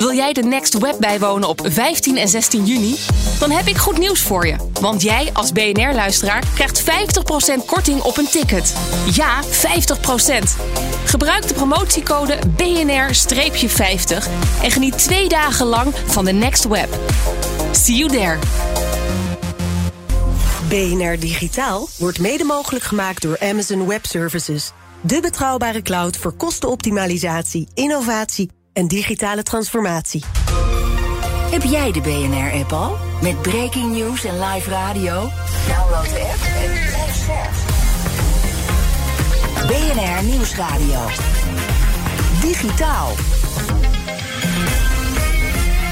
Wil jij de Next Web bijwonen op 15 en 16 juni? Dan heb ik goed nieuws voor je. Want jij als BNR-luisteraar krijgt 50% korting op een ticket. Ja, 50%. Gebruik de promotiecode BNR-50 en geniet twee dagen lang van de Next Web. See you there. BNR Digitaal wordt mede mogelijk gemaakt door Amazon Web Services. De betrouwbare cloud voor kostenoptimalisatie, innovatie en digitale transformatie. Heb jij de BNR-app al? Met breaking news en live radio? Download de app en blijf. BNR Nieuwsradio. Digitaal.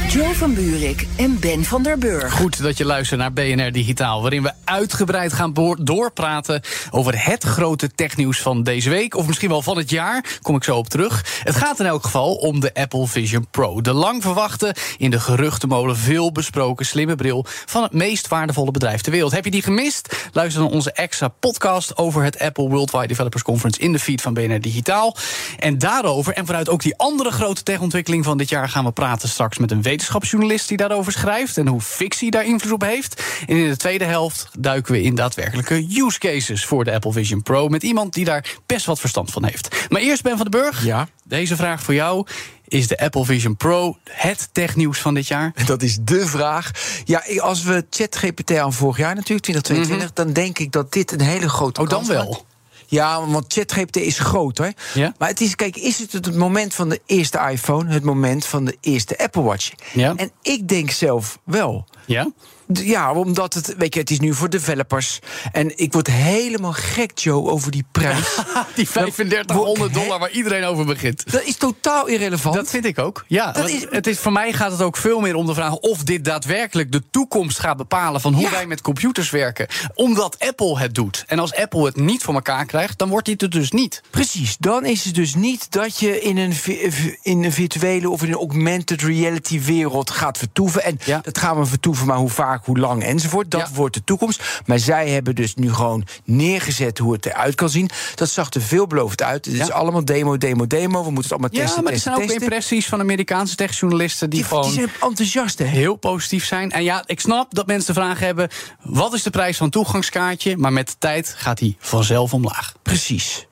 Joe van Buurik en Ben van der Burg. Goed dat je luistert naar BNR Digitaal, waarin we uitgebreid gaan doorpraten over het grote technieuws van deze week, of misschien wel van het jaar. Kom ik zo op terug. Het gaat in elk geval om de Apple Vision Pro. De lang verwachte, in de geruchtenmolen veel besproken slimme bril van het meest waardevolle bedrijf ter wereld. Heb je die gemist? Luister naar onze extra podcast over het Apple Worldwide Developers Conference in de feed van BNR Digitaal. En daarover en vanuit ook die andere grote techontwikkeling van dit jaar gaan we praten straks met een wetenschapsjournalist die daarover schrijft en hoe fictie daar invloed op heeft. En in de tweede helft duiken we in daadwerkelijke use cases voor de Apple Vision Pro met iemand die daar best wat verstand van heeft. Maar eerst Ben van den Burg. Ja. Deze vraag voor jou. Is de Apple Vision Pro het technieuws van dit jaar? Dat is de vraag. Ja, als we ChatGPT aan vorig jaar natuurlijk, 2022, dan denk ik dat dit een hele grote Mhm. Oh, dan wel. Ja, want ChatGPT is groot, hè? Ja. Maar het is, kijk, is het het moment van de eerste iPhone, het moment van de eerste Apple Watch? Ja. En ik denk zelf wel. Ja? Ja, omdat het, weet je, het is nu voor developers. En ik word helemaal gek, Joe, over die prijs. Die 3500 dollar waar iedereen over begint. Dat is totaal irrelevant. Dat vind ik ook. Ja, Dat is- het is, voor mij gaat het ook veel meer om de vraag of dit daadwerkelijk de toekomst gaat bepalen van hoe Ja. wij met computers werken. Omdat Apple het doet. En als Apple het niet voor elkaar krijgt, dan wordt dit het dus niet. Precies, dan is het dus niet dat je in een, vi- in een virtuele of in een augmented reality wereld gaat vertoeven. En Ja. dat gaan we vertoeven, maar hoe vaak, hoe lang enzovoort. Dat Ja. wordt de toekomst. Maar zij hebben dus nu gewoon neergezet hoe het eruit kan zien. Dat zag er veelbelovend uit. Het is Ja. allemaal demo, demo, demo. We moeten het allemaal Ja, testen, maar er testen, zijn ook testen. impressies van Amerikaanse techjournalisten die, Die, gewoon die zijn enthousiast, hè? heel positief zijn. En ja, ik snap dat mensen de vraag hebben: wat is de prijs van een toegangskaartje? Maar met de tijd gaat die vanzelf omlaag. Precies.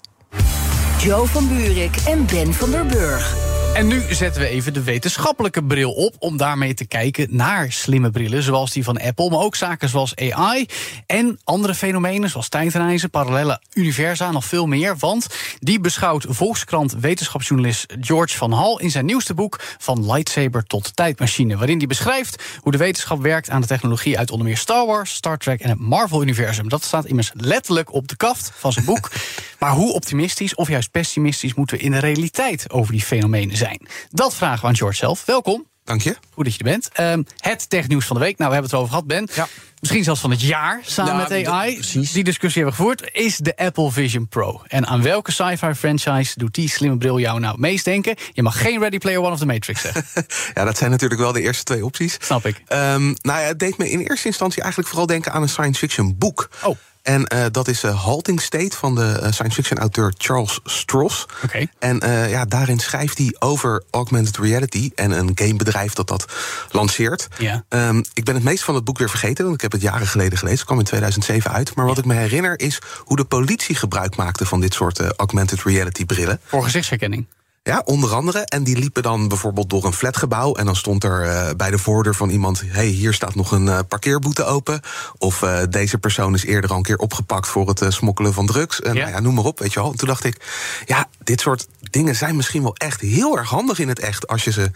Joe van Buurik en Ben van der Burg. En nu zetten we even de wetenschappelijke bril op om daarmee te kijken naar slimme brillen, zoals die van Apple, maar ook zaken zoals AI en andere fenomenen zoals tijdreizen, parallele universa, nog veel meer. Want die beschouwt Volkskrant wetenschapsjournalist George van Hal in zijn nieuwste boek Van Lightsaber tot Tijdmachine, waarin hij beschrijft hoe de wetenschap werkt aan de technologie uit onder meer Star Wars, Star Trek en het Marvel-universum. Dat staat immers letterlijk op de kaft van zijn boek. maar hoe optimistisch of juist pessimistisch moeten we in de realiteit over die fenomenen zijn? Dat vragen we aan George zelf. Welkom. Dank je. Goed dat je er bent. Ehm, het technieuws van de week. Nou, we hebben het erover gehad, Ben. Ja. Misschien zelfs van het jaar samen met AI. precies. Die discussie hebben we gevoerd. Is de Apple Vision Pro? En aan welke sci-fi franchise doet die slimme bril jou nou meest denken? Je mag geen Ready Player One of the Matrix zeggen. Ja, dat zijn natuurlijk wel de eerste twee opties. Snap ik. Ehm, nou ja, het deed me in eerste instantie eigenlijk vooral denken aan een science fiction boek. Oh. En eh, dat is eh, Halting State van de eh, science fiction auteur Charles Stross. Oké. En ja, daarin schrijft hij over augmented reality en een gamebedrijf dat dat lanceert. Ja. Ehm, ik ben het meest van het boek weer vergeten, want ik heb het jaren geleden gelezen. Het kwam in 2007 uit. Maar wat ik me herinner is hoe de politie gebruik maakte van dit soort augmented reality brillen. Voor gezichtsherkenning. Ja, onder andere. En die liepen dan bijvoorbeeld door een flatgebouw. En dan stond er eh, bij de voordeur van iemand: hey, hier staat nog een eh, parkeerboete open. Of eh, deze persoon is eerder al een keer opgepakt voor het smokkelen van drugs. En Ja. nou ja, noem maar op, weet je wel. En toen dacht ik: ja, dit soort dingen zijn misschien wel echt heel erg handig in het echt als je ze.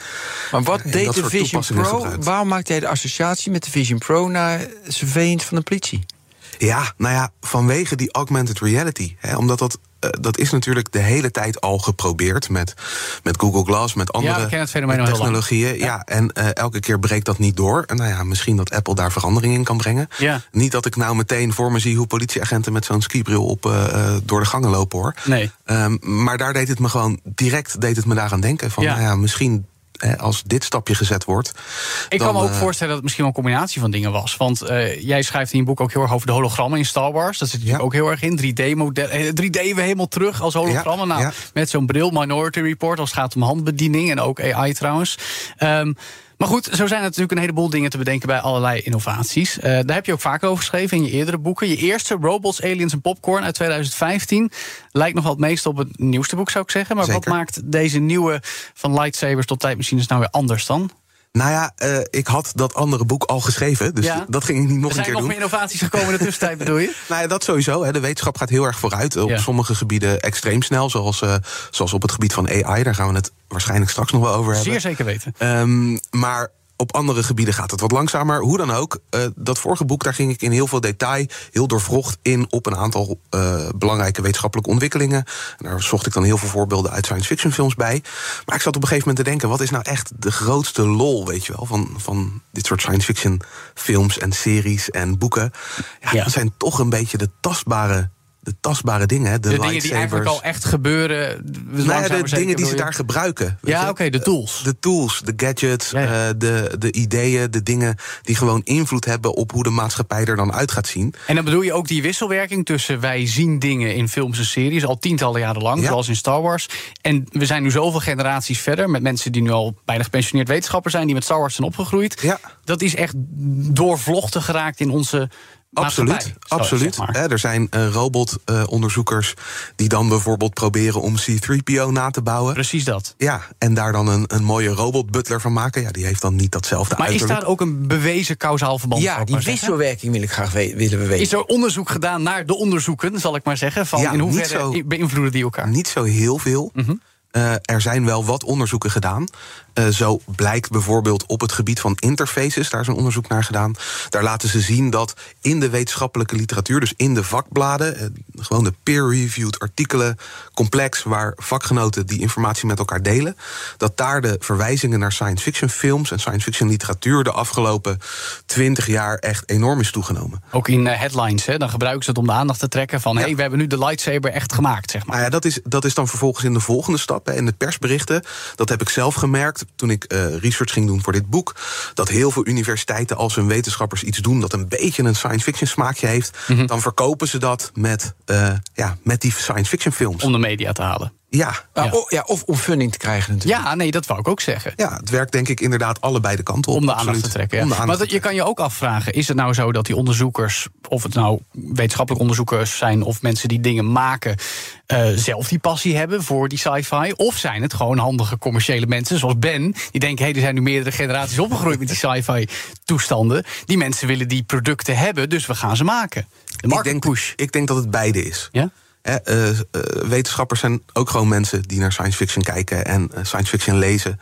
Maar wat deed de Vision Pro? Waarom maakte hij de associatie met de Vision Pro naar surveillance van de politie? Ja, nou ja, vanwege die augmented reality. Hè, omdat dat, uh, dat is natuurlijk de hele tijd al geprobeerd met, met Google Glass, met andere ja, technologieën. Ja. ja. en uh, elke keer breekt dat niet door. En nou ja, misschien dat Apple daar verandering in kan brengen. Ja. Niet dat ik nou meteen voor me zie hoe politieagenten met zo'n skibril op uh, door de gangen lopen hoor. Nee. Um, maar daar deed het me gewoon direct deed het me daaraan denken. Van nou ja, misschien als dit stapje gezet wordt. Ik dan, kan me ook eh, voorstellen dat het misschien wel een combinatie van dingen was. Want uh, jij schrijft in je boek ook heel erg over de hologrammen in Star Wars. Dat zit natuurlijk ook heel erg in. 3D-model. 3D weer helemaal terug als hologrammen. Ja, nou, ja. Met zo'n bril, Minority Report, als het gaat om handbediening en ook AI trouwens. Um, maar goed, zo zijn er natuurlijk een heleboel dingen te bedenken bij allerlei innovaties. Uh, daar heb je ook vaker over geschreven in je eerdere boeken. Je eerste, Robots, Aliens en Popcorn uit 2015, lijkt nog wel het meest op het nieuwste boek, zou ik zeggen. Maar Zeker. wat maakt deze nieuwe van lightsabers tot tijdmachines nou weer anders dan? Nou ja, uh, ik had dat andere boek al geschreven, dus ja. dat ging ik niet nog een keer doen. Er zijn nog meer innovaties gekomen in de tussentijd, bedoel je? Nou ja, dat sowieso. Hè. De wetenschap gaat heel erg vooruit. Op Ja. sommige gebieden extreem snel, zoals, uh, zoals op het gebied van AI. Daar gaan we het waarschijnlijk straks nog wel over hebben. Zeer zeker weten. Um, maar op andere gebieden gaat het wat langzamer. Hoe dan ook, uh, dat vorige boek, daar ging ik in heel veel detail, heel doorvrocht in op een aantal uh, belangrijke wetenschappelijke ontwikkelingen. En daar zocht ik dan heel veel voorbeelden uit science fiction films bij. Maar ik zat op een gegeven moment te denken: wat is nou echt de grootste lol, weet je wel, van, van dit soort science fiction films en series en boeken? Ja, Ja. dat zijn toch een beetje de tastbare. De tastbare dingen, de, De dingen die eigenlijk al echt gebeuren. Nou ja, de dingen die ze daar gebruiken. Ja, oké, de tools. De tools, de gadgets, Ja, ja. eh, de, de ideeën, de dingen die gewoon invloed hebben op hoe de maatschappij er dan uit gaat zien. En dan bedoel je ook die wisselwerking tussen wij zien dingen in films en series al tientallen jaren lang, zoals in Star Wars. En we zijn nu zoveel generaties verder met mensen die nu al bijna gepensioneerd wetenschappers zijn, die met Star Wars zijn opgegroeid. Ja. Dat is echt doorvlochten geraakt in onze. Absoluut, absoluut. zeg maar. Er zijn uh, robotonderzoekers die dan bijvoorbeeld proberen om C3PO na te bouwen. Precies dat. Ja, en daar dan een, een mooie robotbutler van maken. Ja, die heeft dan niet datzelfde Maar is uiterlijk. daar ook een bewezen kausaal verband? Ja, die maar wisselwerking wil ik graag we willen we weten. Is er onderzoek gedaan naar de onderzoeken, zal ik maar zeggen? Van Ja, in hoeverre zo- beïnvloeden die elkaar? Niet zo heel veel. Mhm. Uh, er zijn wel wat onderzoeken gedaan. Uh, zo blijkt bijvoorbeeld op het gebied van interfaces, daar is een onderzoek naar gedaan. Daar laten ze zien dat in de wetenschappelijke literatuur, dus in de vakbladen, uh, gewoon de peer-reviewed artikelen, complex waar vakgenoten die informatie met elkaar delen, dat daar de verwijzingen naar science fiction films en science fiction literatuur de afgelopen twintig jaar echt enorm is toegenomen. Ook in headlines, hè? dan gebruiken ze het om de aandacht te trekken van... Ja. hey, we hebben nu de lightsaber echt gemaakt, zeg maar. Nou ja, dat is, dat is dan vervolgens in de volgende stap. In de persberichten. Dat heb ik zelf gemerkt toen ik uh, research ging doen voor dit boek. Dat heel veel universiteiten, als hun wetenschappers iets doen dat een beetje een science fiction smaakje heeft, Mhm. mm -hmm. dan verkopen ze dat met, uh, ja, met die science fiction films. Om de media te halen. Ja. Ja. Ja, of, ja, of om funding te krijgen natuurlijk. Ja, nee, dat wou ik ook zeggen. Ja, het werkt denk ik inderdaad allebei de kanten op. Om de absoluut. aandacht te trekken. Ja. Aandacht maar dat, je kan je ook afvragen: is het nou zo dat die onderzoekers, of het nou wetenschappelijke onderzoekers zijn of mensen die dingen maken, uh, zelf die passie hebben voor die sci-fi? Of zijn het gewoon handige commerciële mensen, zoals Ben, die denken: hé, hey, er zijn nu meerdere generaties opgegroeid met die sci-fi toestanden. Die mensen willen die producten hebben, dus we gaan ze maken. De ik denk, push. ik denk dat het beide is. Ja? He, uh, wetenschappers zijn ook gewoon mensen die naar science fiction kijken en uh, science fiction lezen.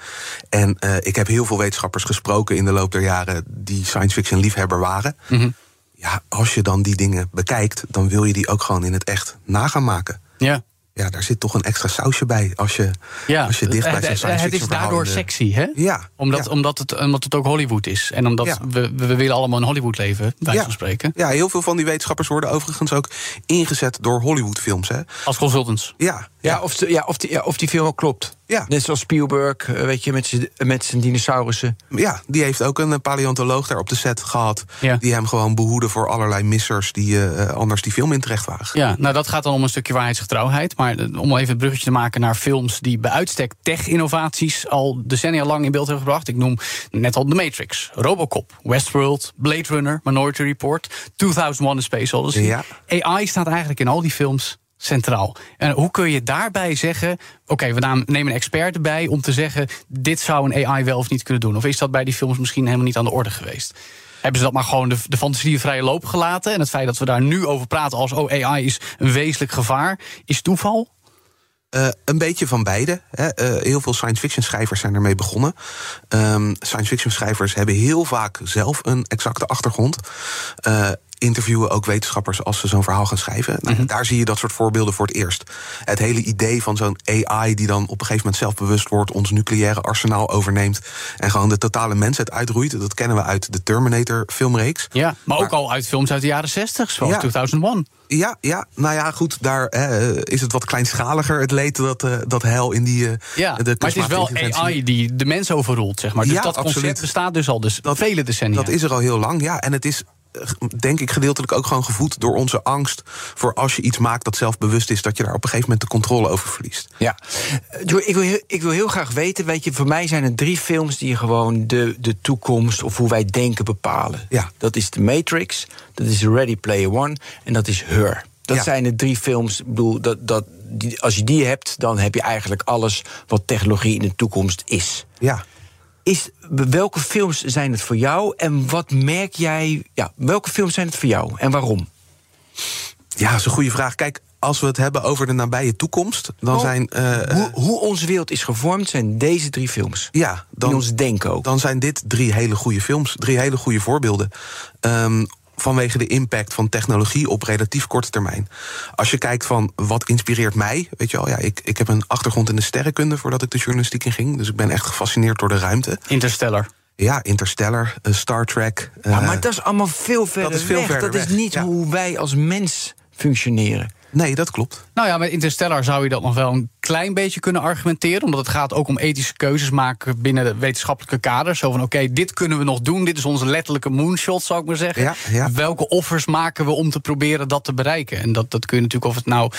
En eh, ik heb heel veel wetenschappers gesproken in de loop der jaren die science fiction liefhebber waren. Mm -hmm. Ja, als je dan die dingen bekijkt, dan wil je die ook gewoon in het echt na gaan maken. Ja. Ja, daar zit toch een extra sausje bij als je, ja, als je dicht bij zo'n science Het is daardoor sexy, hè? Ja. Omdat, ja. Omdat, het, omdat het ook Hollywood is. En omdat Ja. we, we willen allemaal in Hollywood leven, bij Ja. van spreken. Ja, heel veel van die wetenschappers worden overigens ook ingezet door Hollywoodfilms. Hè? Als consultants. Ja, Ja, of, de, ja, of, die, ja, of die film klopt. Ja. Net zoals Spielberg, eh, weet je, met zijn- met zijn dinosaurussen. Ja, die heeft ook een paleontoloog daar op de set gehad. Ja. Die hem gewoon behoeden voor allerlei missers die eh, anders die film in terecht waren. Ja, nou dat gaat dan om een stukje waarheidsgetrouwheid. Maar eh, om even het bruggetje te maken naar films die bij uitstek tech-innovaties al decennia lang in beeld hebben gebracht. Ik noem net al The Matrix, Robocop, Westworld, Blade Runner, Minority Report, 2001 A Space Odyssey. Ja. AI staat eigenlijk in al die films centraal. En hoe kun je daarbij zeggen... oké, we nemen een expert erbij om te zeggen... dit zou een AI wel of niet kunnen doen? Of is dat bij die films misschien helemaal niet aan de orde geweest? Hebben ze dat maar gewoon de, de fantasie vrije loop gelaten? En het feit dat we daar nu over praten als... oh, AI is een wezenlijk gevaar, is toeval? Eh, een beetje van beide. Hè. Eh, heel veel science fiction schrijvers zijn ermee begonnen. Ehm, science fiction schrijvers hebben heel vaak zelf een exacte achtergrond. Eh, interviewen ook wetenschappers als ze zo'n verhaal gaan schrijven. Nou, Mhm. Daar zie je dat soort voorbeelden voor het eerst. Het hele idee van zo'n AI die dan op een gegeven moment zelfbewust wordt, ons nucleaire arsenaal overneemt en gewoon de totale mensheid uitroeit. Dat kennen we uit de Terminator-filmreeks. Ja, maar ook al uit films uit de jaren 60, zoals Ja. 2001. Ja, ja, nou ja, goed, daar is het wat kleinschaliger, het leed dat, eh, dat hel in die. eh, Ja, de maar het is wel. AI die de mens overroelt, zeg maar. Dus Ja, dat concept absoluut. bestaat dus al dus vele decennia. Dat is er al heel lang, ja. En het is, denk ik, gedeeltelijk ook gewoon gevoed door onze angst voor als je iets maakt dat zelfbewust is, dat je daar op een gegeven moment de controle over verliest. Ja. Eh, ik, wil heel, ik wil heel graag weten, weet je, voor mij zijn er drie films die gewoon de, de toekomst of hoe wij denken bepalen. Ja. Dat is The Matrix, dat is Ready Player One en dat is Her. Dat Ja. zijn de drie films. Ik bedoel, dat, dat, die, als je die hebt, dan heb je eigenlijk alles wat technologie in de toekomst is. Ja. Is, welke films zijn het voor jou en wat merk jij? Ja, welke films zijn het voor jou en waarom? Ja, dat is een goede vraag. Kijk, als we het hebben over de nabije toekomst, dan Oh, zijn. eh, hoe, hoe onze wereld is gevormd, zijn deze drie films. ja, dan, in ons denken ook. dan zijn dit drie hele goede films, drie hele goede voorbeelden. Ehm, vanwege de impact van technologie op relatief korte termijn. Als je kijkt van wat inspireert mij, weet je wel, ja, ik, ik heb een achtergrond in de sterrenkunde voordat ik de journalistiek in ging. Dus ik ben echt gefascineerd door de ruimte. Interstellar. Ja, Interstellar, eh, Star Trek. Ja, eh, maar dat is allemaal veel verder is veel weg. verder dat is niet ja. hoe wij als mens functioneren. Nee, dat klopt. Nou ja, met Interstellar zou je dat nog wel een klein beetje kunnen argumenteren. Omdat het gaat ook om ethische keuzes maken binnen de wetenschappelijke kaders. Zo van, oké, dit kunnen we nog doen. Dit is onze letterlijke moonshot, zou ik maar zeggen. Ja, ja. Welke offers maken we om te proberen dat te bereiken? En dat, dat kun je natuurlijk, of het nou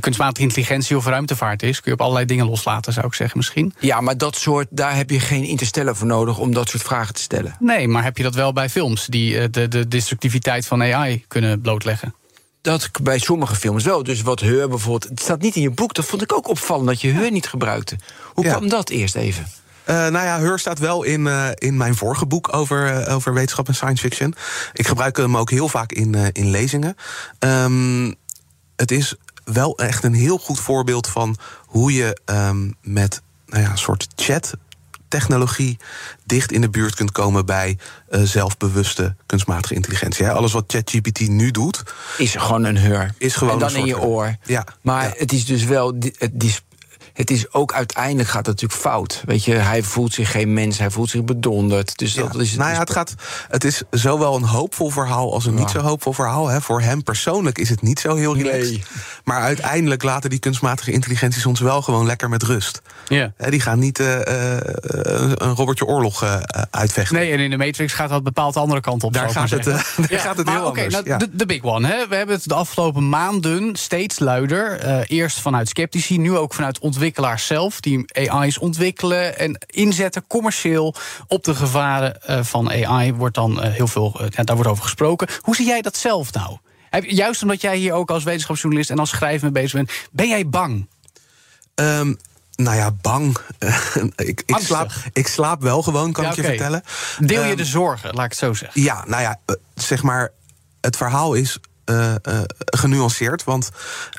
kunstmatige intelligentie of ruimtevaart is... kun je op allerlei dingen loslaten, zou ik zeggen misschien. Ja, maar dat soort, daar heb je geen interstellar voor nodig om dat soort vragen te stellen. Nee, maar heb je dat wel bij films... die eh, de, de destructiviteit van AI kunnen blootleggen? Dat bij sommige films wel. Dus wat Heur bijvoorbeeld. Het staat niet in je boek. Dat vond ik ook opvallend dat je Heur niet gebruikte. Hoe Ja. kwam dat eerst even? Eh, nou ja, Heur staat wel in, eh, in mijn vorige boek over, eh, over wetenschap en science fiction. Ik gebruik hem ook heel vaak in, in lezingen. Ehm, het is wel echt een heel goed voorbeeld van hoe je ehm, met nou ja, een soort chat. Technologie dicht in de buurt kunt komen bij eh, zelfbewuste kunstmatige intelligentie. Hè. Alles wat ChatGPT nu doet, Is gewoon een Heur. is gewoon en dan een in je oor. Ja, Maar ja. het is dus wel. Het is, het is ook uiteindelijk gaat het natuurlijk fout. Weet je, hij voelt zich geen mens, hij voelt zich bedonderd. Dus Ja. dat is nou ja, het, gaat, het is zowel een hoopvol verhaal als een niet zo hoopvol verhaal. Hè. Voor hem persoonlijk is het niet zo heel relaxed. Nee. Maar uiteindelijk laten die kunstmatige intelligenties ons wel gewoon lekker met rust. Ja. Hè, die gaan niet eh, eh, een Robertje Oorlog eh, uitvechten. Nee, en in de Matrix gaat dat bepaald de andere kant op. Daar gaat het, eh, daar gaat het maar heel oké, anders, nou, ja. de, de big one. Hè. We hebben het de afgelopen maanden steeds luider. eh, eerst vanuit sceptici, nu ook vanuit ontwikkelaars zelf... die AI's ontwikkelen en inzetten commercieel... op de gevaren eh, van AI wordt dan eh, heel veel... eh, ja, daar wordt over gesproken. Hoe zie jij dat zelf nou? Juist omdat jij hier ook als wetenschapsjournalist en als schrijver mee bezig bent... ben jij bang? Ehm, nou ja, bang. ik, ik, slaap, ik slaap wel gewoon, kan Ja, ik je vertellen. Deel je Ehm, de zorgen, laat ik het zo zeggen. Ja, nou ja, zeg maar, het verhaal is genuanceerd. Want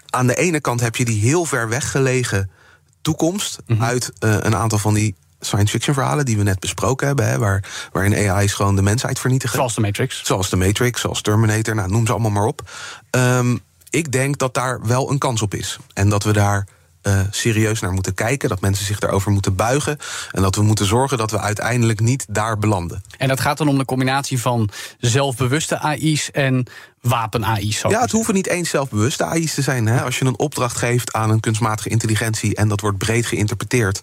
aan de ene kant heb je die heel ver weggelegen toekomst Mhm. uit eh, een aantal van die science fiction verhalen die we net besproken hebben, hè, waar, waarin AI's gewoon de mensheid vernietigen. Zoals de Matrix. Zoals de Matrix, zoals Terminator, nou, noem ze allemaal maar op. Ehm, ik denk dat daar wel een kans op is. En dat we daar eh, serieus naar moeten kijken. Dat mensen zich daarover moeten buigen. En dat we moeten zorgen dat we uiteindelijk niet daar belanden. En dat gaat dan om de combinatie van zelfbewuste AI's en wapen-AI's. Ja, het hoeven niet eens zelfbewuste AI's te zijn. Hè? Als je een opdracht geeft aan een kunstmatige intelligentie en dat wordt breed geïnterpreteerd,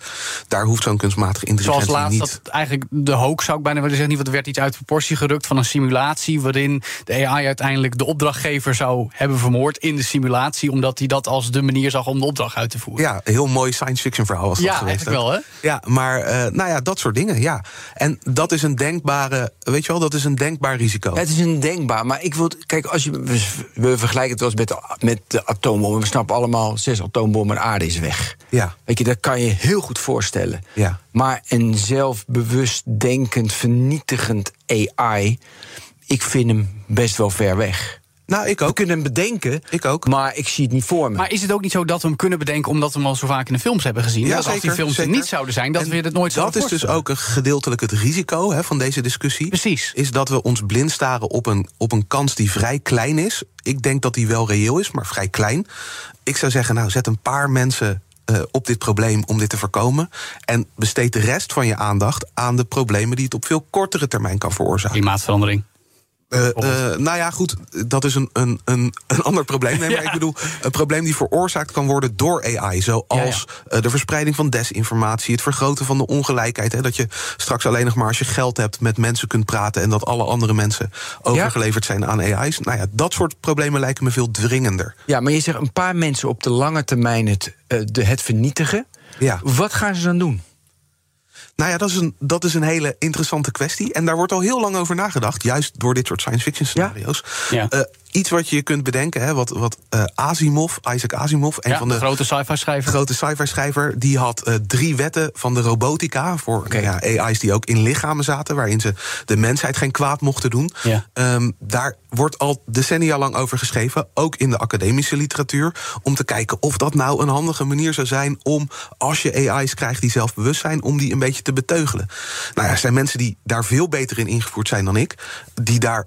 daar hoeft zo'n kunstmatige Zoals intelligentie laatst niet. dat eigenlijk de hoax zou ik bijna willen zeggen, niet, want er werd iets uit proportie gerukt van een simulatie waarin de AI uiteindelijk de opdrachtgever zou hebben vermoord in de simulatie, omdat hij dat als de manier zag om de opdracht uit te voeren. Ja, een heel mooi science fiction verhaal was dat Ja, geweest. eigenlijk wel, hè? Ja, maar eh, nou ja, dat soort dingen, ja. En dat is een denkbare, weet je wel, dat is een denkbaar risico. Het is een denkbaar, maar ik wil. Kijk, als je, we, vergelijken het wel eens met de, met de atoombom. We snappen allemaal, zes atoombommen en aarde is weg. Ja. Weet je, dat kan je heel goed voorstellen. Ja. Maar een zelfbewust denkend, vernietigend AI, ik vind hem best wel ver weg. Nou, ik We ook. kunnen hem bedenken, Ik ook. maar ik zie het niet voor me. Maar is het ook niet zo dat we hem kunnen bedenken omdat we hem al zo vaak in de films hebben gezien? Ja, dat als die zeker, films er zeker. niet zouden zijn, dat En we het nooit Dat zouden is dus ook een gedeeltelijk het risico hè, van deze discussie. Precies. Is dat we ons blind staren op een, op een kans die vrij klein is. Ik denk dat die wel reëel is, maar vrij klein. Ik zou zeggen, nou, zet een paar mensen eh, op dit probleem om dit te voorkomen. En besteed de rest van je aandacht aan de problemen die het op veel kortere termijn kan veroorzaken. Klimaatverandering. Eh, eh, nou ja, goed, dat is een, een, een, een ander probleem. Nee, maar ik bedoel, een probleem die veroorzaakt kan worden door AI. Zoals eh, de verspreiding van desinformatie, het vergroten van de ongelijkheid. Hè, dat je straks alleen nog maar als je geld hebt met mensen kunt praten. en dat alle andere mensen overgeleverd zijn aan AI's. Nou ja, dat soort problemen lijken me veel dringender. Ja, maar je zegt een paar mensen op de lange termijn het, de, het vernietigen. Ja. Wat gaan ze dan doen? Nou ja, dat is, een, dat is een hele interessante kwestie. En daar wordt al heel lang over nagedacht. Juist door dit soort science fiction scenario's. Ja. Eh, iets wat je kunt bedenken, hè, wat, wat eh, Asimov, Isaac Asimov, een Ja, van de grote sci-fi schrijver. grote sci-fi schrijver, die had eh, drie wetten van de robotica voor ja, AI's die ook in lichamen zaten, waarin ze de mensheid geen kwaad mochten doen. Ja. Ehm, daar wordt al decennia lang over geschreven, ook in de academische literatuur, om te kijken of dat nou een handige manier zou zijn om, als je AI's krijgt die zelfbewust zijn, om die een beetje te beteugelen. Nou ja, er zijn mensen die daar veel beter in ingevoerd zijn dan ik, die daar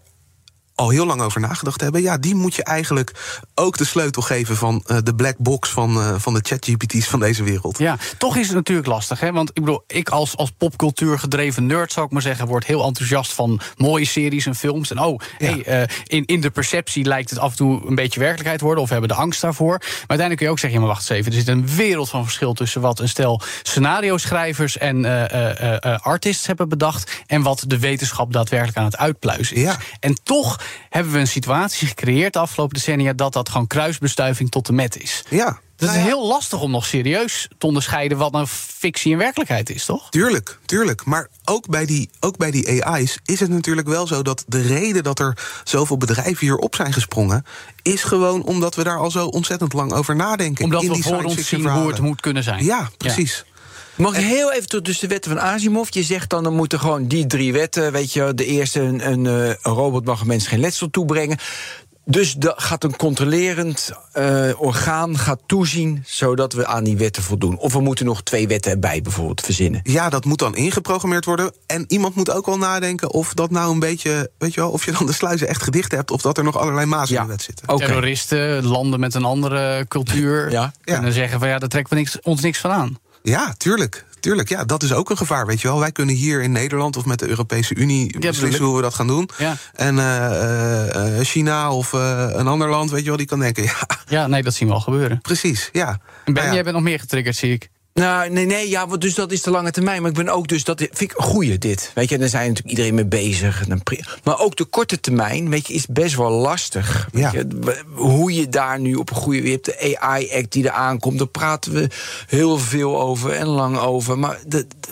al heel lang over nagedacht hebben. Ja, die moet je eigenlijk ook de sleutel geven van eh, de black box van, eh, van de chat-GPT's van deze wereld. Ja, toch is het natuurlijk lastig. Hè? Want ik bedoel, ik als, als popcultuur gedreven nerd, zou ik maar zeggen, word heel enthousiast van mooie series en films. En oh, hey, eh, in, in de perceptie lijkt het af en toe een beetje werkelijkheid worden, of we hebben de angst daarvoor. Maar uiteindelijk kun je ook zeggen: ja, maar wacht eens even. Er zit een wereld van verschil tussen wat een stel scenario-schrijvers en artists hebben bedacht. en wat de wetenschap daadwerkelijk aan het uitpluizen is. Ja. En toch hebben we een situatie gecreëerd de afgelopen decennia dat dat gewoon kruisbestuiving tot de met is. Ja, nou het is ja, heel lastig om nog serieus te onderscheiden wat nou fictie en werkelijkheid is, toch? Tuurlijk, tuurlijk. Maar ook bij, die, ook bij die AI's is het natuurlijk wel zo dat de reden dat er zoveel bedrijven hierop zijn gesprongen, is gewoon omdat we daar al zo ontzettend lang over nadenken. Omdat in we die voor ons zien hoe het moet kunnen zijn. Ja, precies. Mag ik heel even tot dus de wetten van Asimov? Je zegt dan, dan moeten gewoon die drie wetten... weet je, de eerste, een, een, eh, een robot mag een mens geen letsel toebrengen... Dus da- gaat een controlerend eh, orgaan gaat toezien... zodat we aan die wetten voldoen. Of we moeten nog twee wetten erbij bijvoorbeeld verzinnen. Ja, dat moet dan ingeprogrammeerd worden. En iemand moet ook wel nadenken of dat nou een beetje, weet je wel, of je dan de sluizen echt gedicht hebt, of dat er nog allerlei mazen in de wet zitten. Oké. Terroristen, landen met een andere cultuur... Ja. kunnen Ja. zeggen van ja, daar trekken we niks, ons niks van aan. Ja, tuurlijk. Tuurlijk, ja, dat is ook een gevaar, weet je wel. Wij kunnen hier in Nederland of met de Europese Unie beslissen hoe we dat gaan doen. Ja. En eh, eh, eh, China of een ander land, weet je wel, die kan denken, ja, Ja, nee, dat zien we al gebeuren. precies, ja. En Ben, Nou ja. jij bent nog meer getriggerd, zie ik. Nou, nee, nee, ja, want dus dat is de lange termijn. Maar ik ben ook dus, dat vind ik een goeie dit. Weet je, daar zijn natuurlijk iedereen mee bezig. Maar ook de korte termijn, weet je, is best wel lastig. Ja. je, hoe je daar nu op een goede... Je hebt de AI-act die eraan komt, daar praten we heel veel over en lang over. Maar de, de-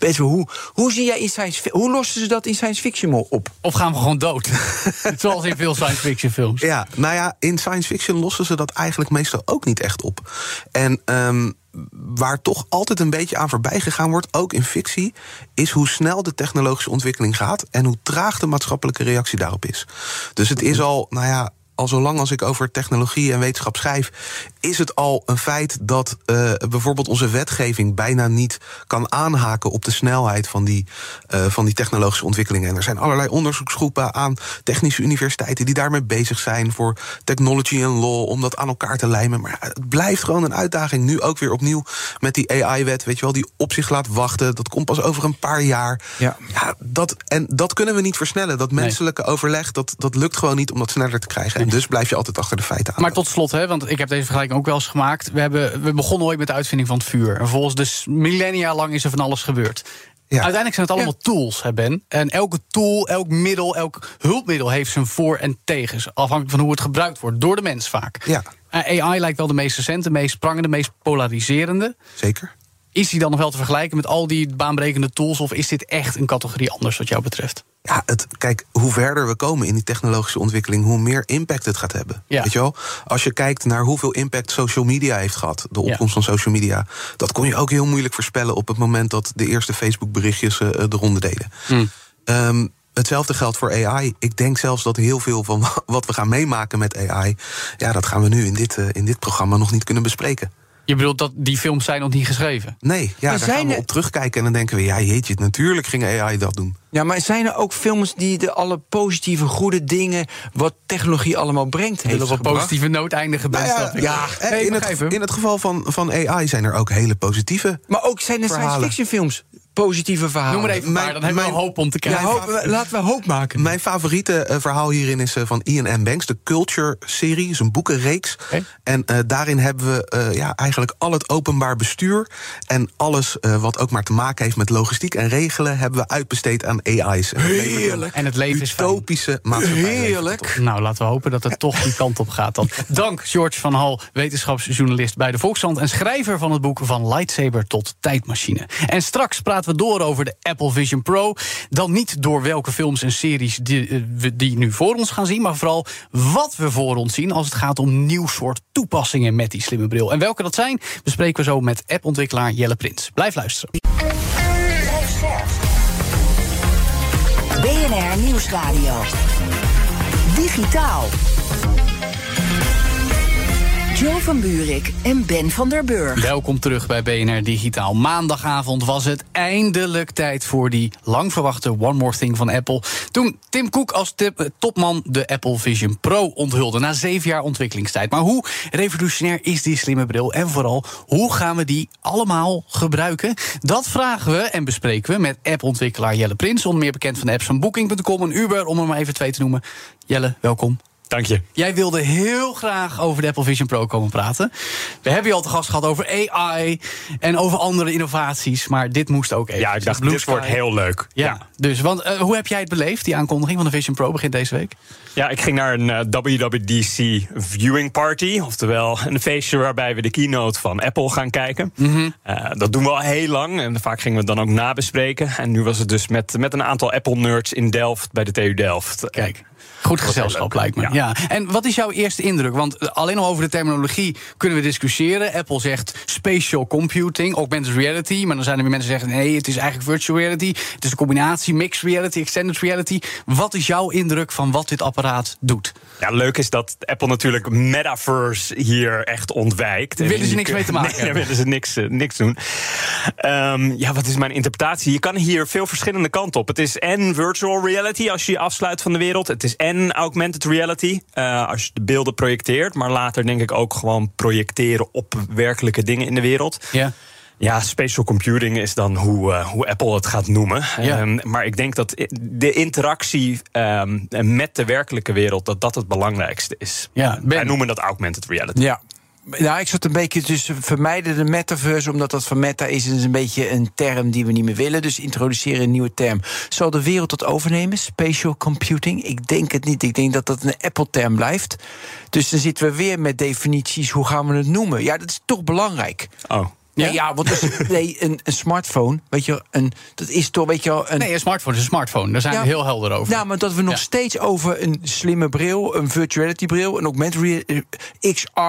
best wel, hoe, hoe zie jij in science Hoe lossen ze dat in science fiction op? Of gaan we gewoon dood? Zoals in veel science fiction films. Ja, nou ja, in science fiction lossen ze dat eigenlijk meestal ook niet echt op. En ehm, waar toch altijd een beetje aan voorbij gegaan wordt, ook in fictie, is hoe snel de technologische ontwikkeling gaat en hoe traag de maatschappelijke reactie daarop is. Dus het is al, nou ja. Al zolang als ik over technologie en wetenschap schrijf, is het al een feit dat eh, bijvoorbeeld onze wetgeving bijna niet kan aanhaken op de snelheid van die, eh, van die technologische ontwikkelingen. En er zijn allerlei onderzoeksgroepen aan technische universiteiten die daarmee bezig zijn voor technology en law, om dat aan elkaar te lijmen. Maar het blijft gewoon een uitdaging. Nu ook weer opnieuw met die AI-wet, weet je wel, die op zich laat wachten. Dat komt pas over een paar jaar. Ja. Ja, dat, en dat kunnen we niet versnellen. Dat menselijke overleg, dat, dat lukt gewoon niet om dat sneller te krijgen. En dus blijf je altijd achter de feiten aan. Maar tot slot, hè, want ik heb deze vergelijking ook wel eens gemaakt. We, hebben, we begonnen ooit met de uitvinding van het vuur. En volgens dus millennia lang is er van alles gebeurd. Uiteindelijk zijn het allemaal tools, hè Ben. En elke tool, elk middel, elk hulpmiddel heeft zijn voor- en tegens. Afhankelijk van hoe het gebruikt wordt, door de mens vaak. Ja. Eh, AI lijkt wel de meest recente, de meest prangende, de meest polariserende. Zeker. Is die dan nog wel te vergelijken met al die baanbrekende tools... of is dit echt een categorie anders wat jou betreft? Ja, het, kijk, hoe verder we komen in die technologische ontwikkeling, hoe meer impact het gaat hebben. Ja. Weet je wel? Als je kijkt naar hoeveel impact social media heeft gehad, de opkomst van social media, dat kon je ook heel moeilijk voorspellen op het moment dat de eerste Facebook-berichtjes eh, de ronde deden. Hmm. Ehm, hetzelfde geldt voor AI. Ik denk zelfs dat heel veel van wat we gaan meemaken met AI... ja, dat gaan we nu in dit, uh, in dit programma nog niet kunnen bespreken. Je bedoelt dat die films zijn nog niet geschreven? Nee, ja, daar gaan we op terugkijken en dan denken we... ja, jeetje, natuurlijk ging AI dat doen. Ja, maar zijn er ook films die de alle positieve, goede dingen... wat technologie allemaal brengt, heeft op een positieve noot eindigen bij nou ja, ja, nee, in, het, in het geval van, van AI zijn er ook hele positieve Maar ook zijn er science fiction films positieve verhalen. Noem maar even maar, dan hebben we hoop om te kijken. Ja, hoop, laten we hoop maken. Mijn favoriete uh, verhaal hierin is uh, van Ian M. Banks, de Culture-serie. is een boekenreeks. Okay. En uh, daarin hebben we ja, eigenlijk al het openbaar bestuur... en alles wat ook maar te maken heeft met logistiek en regelen... hebben we uitbesteed aan AI's. En Heerlijk. En het leven is utopische maatschappij. Heerlijk. Nou, laten we hopen dat het toch die kant op gaat dan. Dank, George van Hal, wetenschapsjournalist bij de Volkskrant... en schrijver van het boek Van Lightsaber tot Tijdmachine. En straks praten we door over de Apple Vision Pro. Dan niet door welke films en series die, eh, we die nu voor ons gaan zien, maar vooral wat we voor ons zien als het gaat om nieuw soort toepassingen met die slimme bril. En welke dat zijn, bespreken we zo met appontwikkelaar Jelle Prins. Blijf luisteren. BNR Nieuwsradio. Digitaal. Jo van Buurik en Ben van der Burg. Welkom terug bij BNR Digitaal. Maandagavond was het eindelijk tijd voor die lang verwachte One More Thing van Apple. Toen Tim Cook als topman de Apple Vision Pro onthulde na zeven jaar ontwikkelingstijd. Maar hoe revolutionair is die slimme bril? En vooral, hoe gaan we die allemaal gebruiken? Dat vragen we en bespreken we met app-ontwikkelaar Jelle Prins, onder meer bekend van de apps van Booking.com en Uber, om er maar even twee te noemen. Jelle, welkom. Dank je. Jij wilde heel graag over de Apple Vision Pro komen praten. We hebben je al te gast gehad over AI en over andere innovaties. Maar dit moest ook even. Ja, ik dacht, dit wordt heel leuk. Ja, dus want, uh, hoe heb jij het beleefd, die aankondiging van de Vision Pro begint deze week? Ja, ik ging naar een uh, WWDC viewing party. Oftewel een feestje waarbij we de keynote van Apple gaan kijken. Mm -hmm. uh, dat doen we al heel lang. En vaak gingen we het dan ook nabespreken. En nu was het dus met, met een aantal Apple-nerds in Delft bij de TU Delft. Kijk. Goed gezelschap, lijkt me. Ja. En wat is jouw eerste indruk? Want alleen al over de terminologie kunnen we discussiëren. Apple zegt spatial computing, augmented reality. Maar dan zijn er weer mensen die zeggen: nee, het is eigenlijk virtual reality. Het is een combinatie, mixed reality, extended reality. Wat is jouw indruk van wat dit apparaat doet? Ja, leuk is dat Apple natuurlijk metaverse hier echt ontwijkt. Daar willen ze niks mee te maken. Nee, daar willen ze niks, uh, niks doen. Um, ja, wat is mijn interpretatie? Je kan hier veel verschillende kanten op. Het is en virtual reality als je je afsluit van de wereld. Het is en augmented reality uh, als je de beelden projecteert. Maar later denk ik ook gewoon projecteren op werkelijke dingen in de wereld. Ja. Ja, spatial computing is dan hoe, uh, hoe Apple het gaat noemen. Ja. Um, maar ik denk dat de interactie um, met de werkelijke wereld... dat dat het belangrijkste is. Ja, ben... Wij noemen dat augmented reality. Ja, nou, ik zat een beetje tussen vermijden de metaverse, omdat dat van meta is, is een beetje een term die we niet meer willen. Dus introduceren een nieuwe term. Zal de wereld dat overnemen? Spatial computing? Ik denk het niet. Ik denk dat dat een Apple-term blijft. Dus dan zitten we weer met definities. Hoe gaan we het noemen? Ja, dat is toch belangrijk. Oh. Ja, nee, ja want dus, nee, een, een, smartphone, weet je, een, dat is toch, weet je wel... Een, nee, een smartphone is een smartphone, daar zijn ja, we heel helder over. Ja, maar dat we nog ja. steeds over een slimme bril, een virtuality bril, een augmented XR...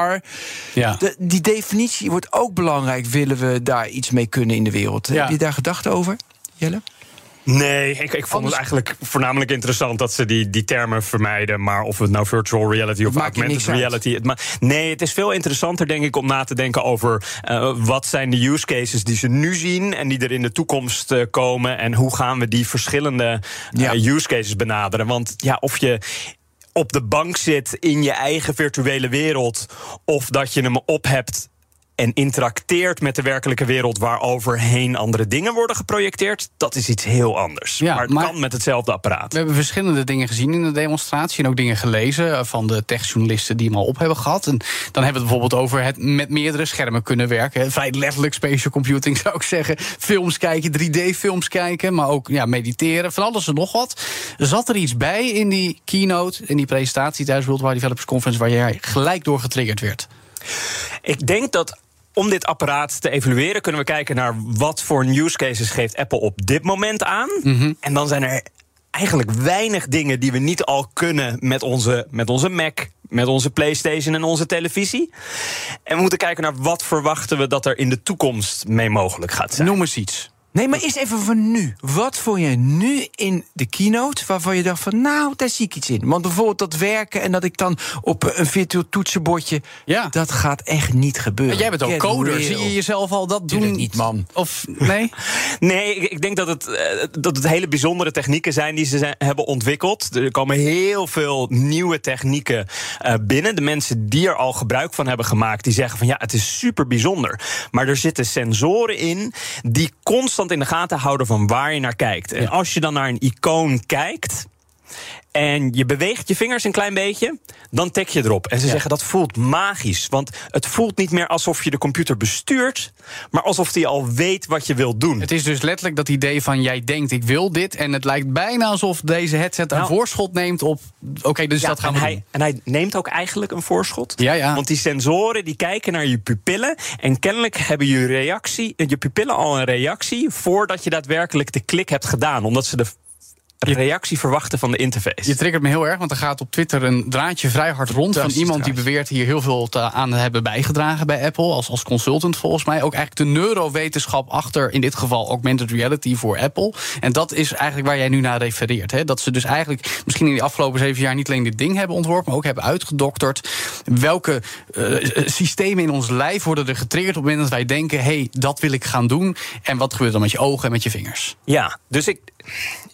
Ja. De, die definitie wordt ook belangrijk, willen we daar iets mee kunnen in de wereld. Heb je daar gedachten over, Jelle? Nee, ik, ik vond het eigenlijk voornamelijk interessant dat ze die, die termen vermijden. Maar of het nou virtual reality of augmented reality. Het ma nee, het is veel interessanter, denk ik, om na te denken over uh, wat zijn de use cases die ze nu zien en die er in de toekomst uh, komen. En hoe gaan we die verschillende uh, ja. use cases benaderen. Want ja, of je op de bank zit in je eigen virtuele wereld, of dat je hem op hebt en interacteert met de werkelijke wereld waaroverheen andere dingen worden geprojecteerd, dat is iets heel anders. Ja, maar het maar kan met hetzelfde apparaat. We hebben verschillende dingen gezien in de demonstratie en ook dingen gelezen van de techjournalisten die hem al op hebben gehad. En dan hebben we het bijvoorbeeld over het met meerdere schermen kunnen werken. Vrij letterlijk spatial computing zou ik zeggen. Films kijken, 3D-films kijken, maar ook ja, mediteren, van alles en nog wat. Zat er iets bij in die keynote, in die presentatie tijdens World Wide Developers Conference waar jij gelijk door getriggerd werd? Ik denk dat om dit apparaat te evalueren, kunnen we kijken naar wat voor use cases geeft Apple op dit moment aan. Mhm. Mm -hmm. En dan zijn er eigenlijk weinig dingen die we niet al kunnen met onze, met onze Mac, met onze PlayStation en onze televisie. En we moeten kijken naar wat verwachten we dat er in de toekomst mee mogelijk gaat zijn. Noem eens iets. Nee, maar eens even van nu. Wat vond je nu in de keynote waarvan je dacht van... nou, daar zie ik iets in. Want bijvoorbeeld dat werken en dat ik dan op een virtueel toetsenbordje... Ja. dat gaat echt niet gebeuren. jij bent ook coder. Zie je jezelf al dat doen? niet, man. Of nee? nee, ik, denk dat het, eh, dat het hele bijzondere technieken zijn die ze zijn, hebben ontwikkeld. Er komen heel veel nieuwe technieken uh, binnen. De mensen die er al gebruik van hebben gemaakt... die zeggen van ja, het is super bijzonder. Maar er zitten sensoren in die constant in de gaten houden van waar je naar kijkt. En als je dan naar een icoon kijkt en je beweegt je vingers een klein beetje, dan tik je erop. En ze zeggen dat voelt magisch. Want het voelt niet meer alsof je de computer bestuurt, maar alsof hij al weet wat je wilt doen. Het is dus letterlijk dat idee van jij denkt ik wil dit. En het lijkt bijna alsof deze headset een nou. voorschot neemt op. Oké, dus dat gaan we en hij, En hij neemt ook eigenlijk een voorschot. Ja, ja. Want die sensoren die kijken naar je pupillen. En kennelijk hebben je, reactie, je pupillen al een reactie voordat je daadwerkelijk de klik hebt gedaan. Omdat ze de reactie verwachten van de interface. Je triggert me heel erg, want er gaat op Twitter een draadje vrij hard rond van iemand die beweert hier heel veel te, aan te hebben bijgedragen bij Apple als, als consultant volgens mij. Ook eigenlijk de neurowetenschap achter in dit geval augmented reality voor Apple. En dat is eigenlijk waar jij nu naar refereert. Hè? Dat ze dus eigenlijk misschien in de afgelopen zeven jaar niet alleen dit ding hebben ontworpen, maar ook hebben uitgedokterd. Welke uh, systemen in ons lijf worden er getriggerd op het moment dat wij denken: hé, hey, dat wil ik gaan doen. En wat gebeurt dan met je ogen en met je vingers? Ja, dus ik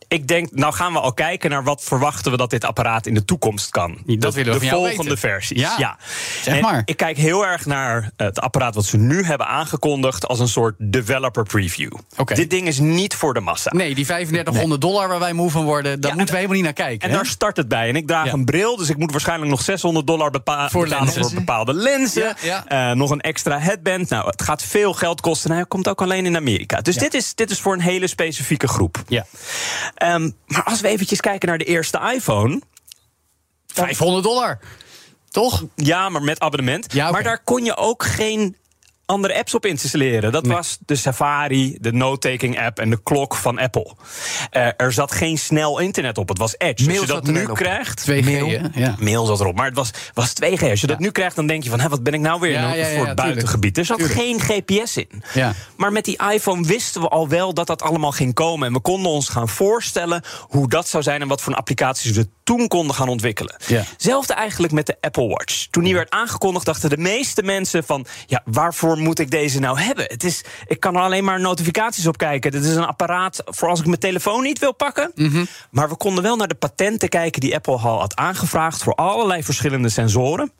ik denk, nou gaan we al kijken naar wat verwachten we dat dit apparaat in de toekomst kan. Dat willen we de volgende versies. Ja, ja. zeg maar. Ik kijk heel erg naar het apparaat wat ze nu hebben aangekondigd als een soort developer preview. Okay. Dit ding is niet voor de massa. Nee, die 3500 dollar waar wij moe van worden, daar moeten we helemaal niet naar kijken. En daar start het bij. En ik draag een bril, dus ik moet waarschijnlijk nog 600 dollar bepa voor betalen voor bepaalde lenzen. Uh, nog een extra headband. Nou, het gaat veel geld kosten. Nou, hij komt ook alleen in Amerika. Dus dit, is, dit is voor een hele specifieke groep. Ja. Um, maar als we eventjes kijken naar de eerste iPhone. 500 dollar. Toch? Ja, maar met abonnement. Ja, Maar daar kon je ook geen andere apps op installeren. Dat was de Safari, de note-taking app en de klok van Apple. Uh, er zat geen snel internet op. Het was Edge. Mail als je dat nu krijgt. 2G, mail, ja. mail zat erop. Maar het was, was 2G. Als je dat nu krijgt, dan denk je van... Hé, wat ben ik nou weer ja, in voor buitengebied. Er zat geen GPS in. Maar met die iPhone wisten we al wel dat dat allemaal ging komen. En we konden ons gaan voorstellen hoe dat zou zijn... en wat voor applicaties we toen konden gaan ontwikkelen. Zelfde eigenlijk met de Apple Watch. Toen die werd aangekondigd, dachten de meeste mensen van... ja, waarvoor moet ik deze nou hebben? Het is, ik kan er alleen maar notificaties op kijken. Dit is een apparaat voor als ik mijn telefoon niet wil pakken. Mhm. Maar we konden wel naar de patenten kijken die Apple al had aangevraagd voor allerlei verschillende sensoren.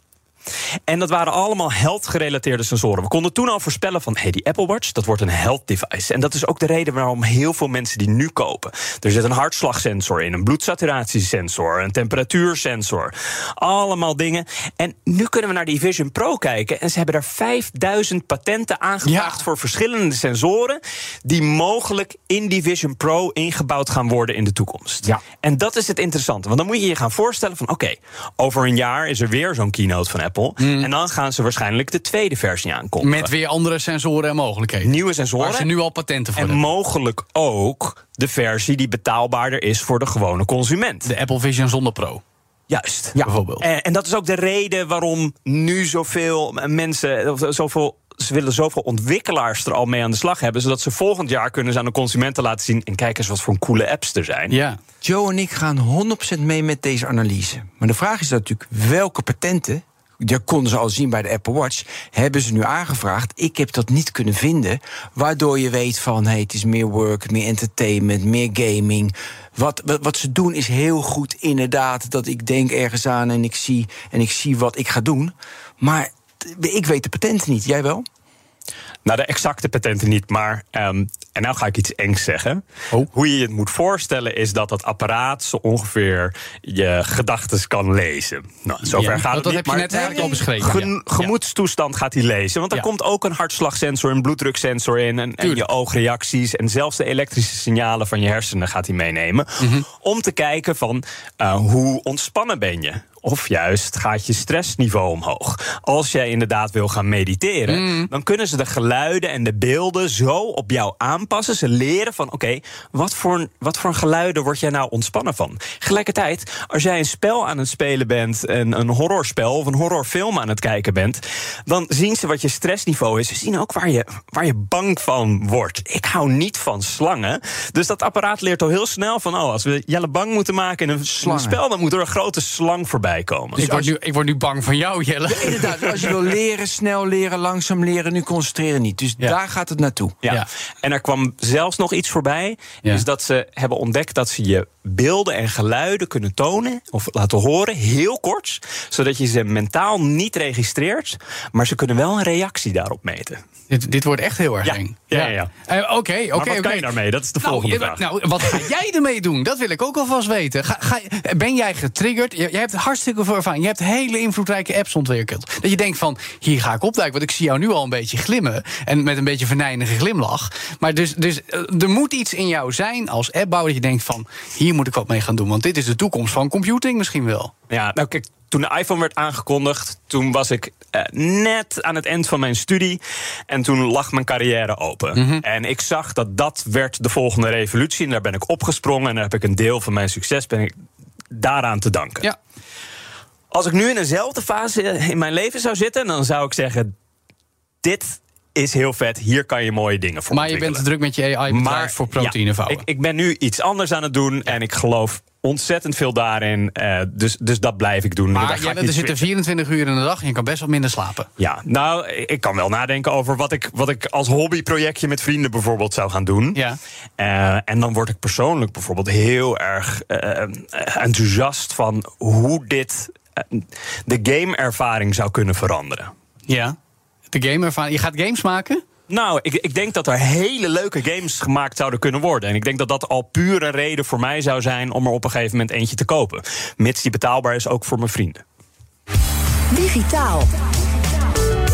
En dat waren allemaal health-gerelateerde sensoren. We konden toen al voorspellen van, hey, die Apple Watch, dat wordt een health device. En dat is ook de reden waarom heel veel mensen die nu kopen. Er zit een hartslagsensor in, een bloedsaturatiesensor, een temperatuursensor. Allemaal dingen. En nu kunnen we naar die Vision Pro kijken. En ze hebben daar 5000 patenten aangevraagd voor verschillende sensoren. Die mogelijk in die Vision Pro ingebouwd gaan worden in de toekomst. Ja. En dat is het interessante. Want dan moet je je gaan voorstellen van, oké, over een jaar is er weer zo'n keynote van Apple. Hmm. En dan gaan ze waarschijnlijk de tweede versie aankondigen. Met weer andere sensoren en mogelijkheden. Nieuwe sensoren. Waar ze nu al patenten voor En mogelijk ook de versie die betaalbaarder is voor de gewone consument. De Apple Vision zonder Pro. Juist. Ja. Bijvoorbeeld. En, en, dat is ook de reden waarom nu zoveel mensen, of zoveel ze willen zoveel ontwikkelaars er al mee aan de slag hebben, zodat ze volgend jaar kunnen ze aan de consumenten laten zien en kijk eens wat voor coole apps er zijn. Ja. Joe en ik gaan 100% mee met deze analyse. Maar de vraag is natuurlijk welke patenten dat konden ze al zien bij de Apple Watch, hebben ze nu aangevraagd. Ik heb dat niet kunnen vinden. Waardoor je weet van hey, het is meer work, meer entertainment, meer gaming. Wat, wat, ze doen is heel goed, inderdaad. Dat ik denk ergens aan en ik zie, en ik zie wat ik ga doen. Maar ik weet de patenten niet. Jij wel? Nou, de exacte patenten niet, maar. Um, en nou ga ik iets engs zeggen. Oh. Hoe je het moet voorstellen is dat dat apparaat zo ongeveer je gedachten kan lezen. Nou, zover gaat het dat niet. Dat heb je net eigenlijk al beschreven. gemoedstoestand gaat hij lezen. Want er komt ook een hartslagsensor, een bloeddruksensor in. En, en, je oogreacties. En zelfs de elektrische signalen van je hersenen gaat hij meenemen. Mhm. Om te kijken van uh, hoe ontspannen ben je of juist gaat je stressniveau omhoog. Als jij inderdaad wil gaan mediteren, mm. dan kunnen ze de geluiden en de beelden zo op jou aanpassen. Ze leren van: oké, wat, voor, wat voor geluiden word jij nou ontspannen van? Gelijkertijd, als jij een spel aan het spelen bent, een, een horrorspel of een horrorfilm aan het kijken bent, dan zien ze wat je stressniveau is. Ze zien ook waar je, waar je bang van wordt. Ik hou niet van slangen. Dus dat apparaat leert al heel snel van: oh, als we Jelle bang moeten maken in een spel, dan moet er een grote slang voorbij komen. Dus ik, word nu, ik word nu bang van jou, Jelle. inderdaad, als je wil leren, snel leren, langzaam leren, nu concentreren niet. Dus daar gaat het naartoe. Ja. En er kwam zelfs nog iets voorbij. Is dat ze hebben ontdekt dat ze je beelden en geluiden kunnen tonen of laten horen, heel kort, zodat je ze mentaal niet registreert, maar ze kunnen wel een reactie daarop meten. Dit, dit wordt echt heel erg eng. Ja, ja. Eh, oké, oké. wat okay. kan je daarmee? Dat is de nou, volgende vraag. Nou, wat ga jij ermee doen? Dat wil ik ook alvast weten. Ga, ga, ben jij getriggerd? Jij hebt hartstikke veel ervaring. Je hebt hele invloedrijke apps ontwikkeld. Dat je denkt van, hier ga ik opduiken. Want ik zie jou nu al een beetje glimmen. En met een beetje verneinige glimlach. Maar dus, dus eh, er moet iets in jou zijn als appbouwer... dat je denkt van, hier moet ik wat mee gaan doen. Want dit is de toekomst van computing misschien wel. Ja, nou kijk, toen de iPhone werd aangekondigd, toen was ik eh, net aan het eind van mijn studie. En toen lag mijn carrière open. Mhm. En ik zag dat dat werd de volgende revolutie. En daar ben ik opgesprongen. En daar heb ik een deel van mijn succes ben ik daaraan te danken. Ja. Als ik nu in dezelfde fase in mijn leven zou zitten, dan zou ik zeggen: dit is heel vet. Hier kan je mooie dingen voor Maar je bent te druk met je AI maar, voor proteïne ja, ik, ik, ben nu iets anders aan het doen. En ik geloof ontzettend veel daarin. Uh, dus, dus dat blijf ik doen. Maar jij, er zitten 24 uur in de dag en je kan best wat minder slapen. Ja, nou, ik kan wel nadenken over wat ik, wat ik als hobbyprojectje met vrienden bijvoorbeeld zou gaan doen. Ja. Uh, en dan word ik persoonlijk bijvoorbeeld heel erg uh, enthousiast van hoe dit de game-ervaring zou kunnen veranderen. Ja, de game-ervaring. Je gaat games maken? Nou, ik, ik denk dat er hele leuke games gemaakt zouden kunnen worden. En ik denk dat dat al pure reden voor mij zou zijn om er op een gegeven moment eentje te kopen. Mits die betaalbaar is ook voor mijn vrienden. Digitaal.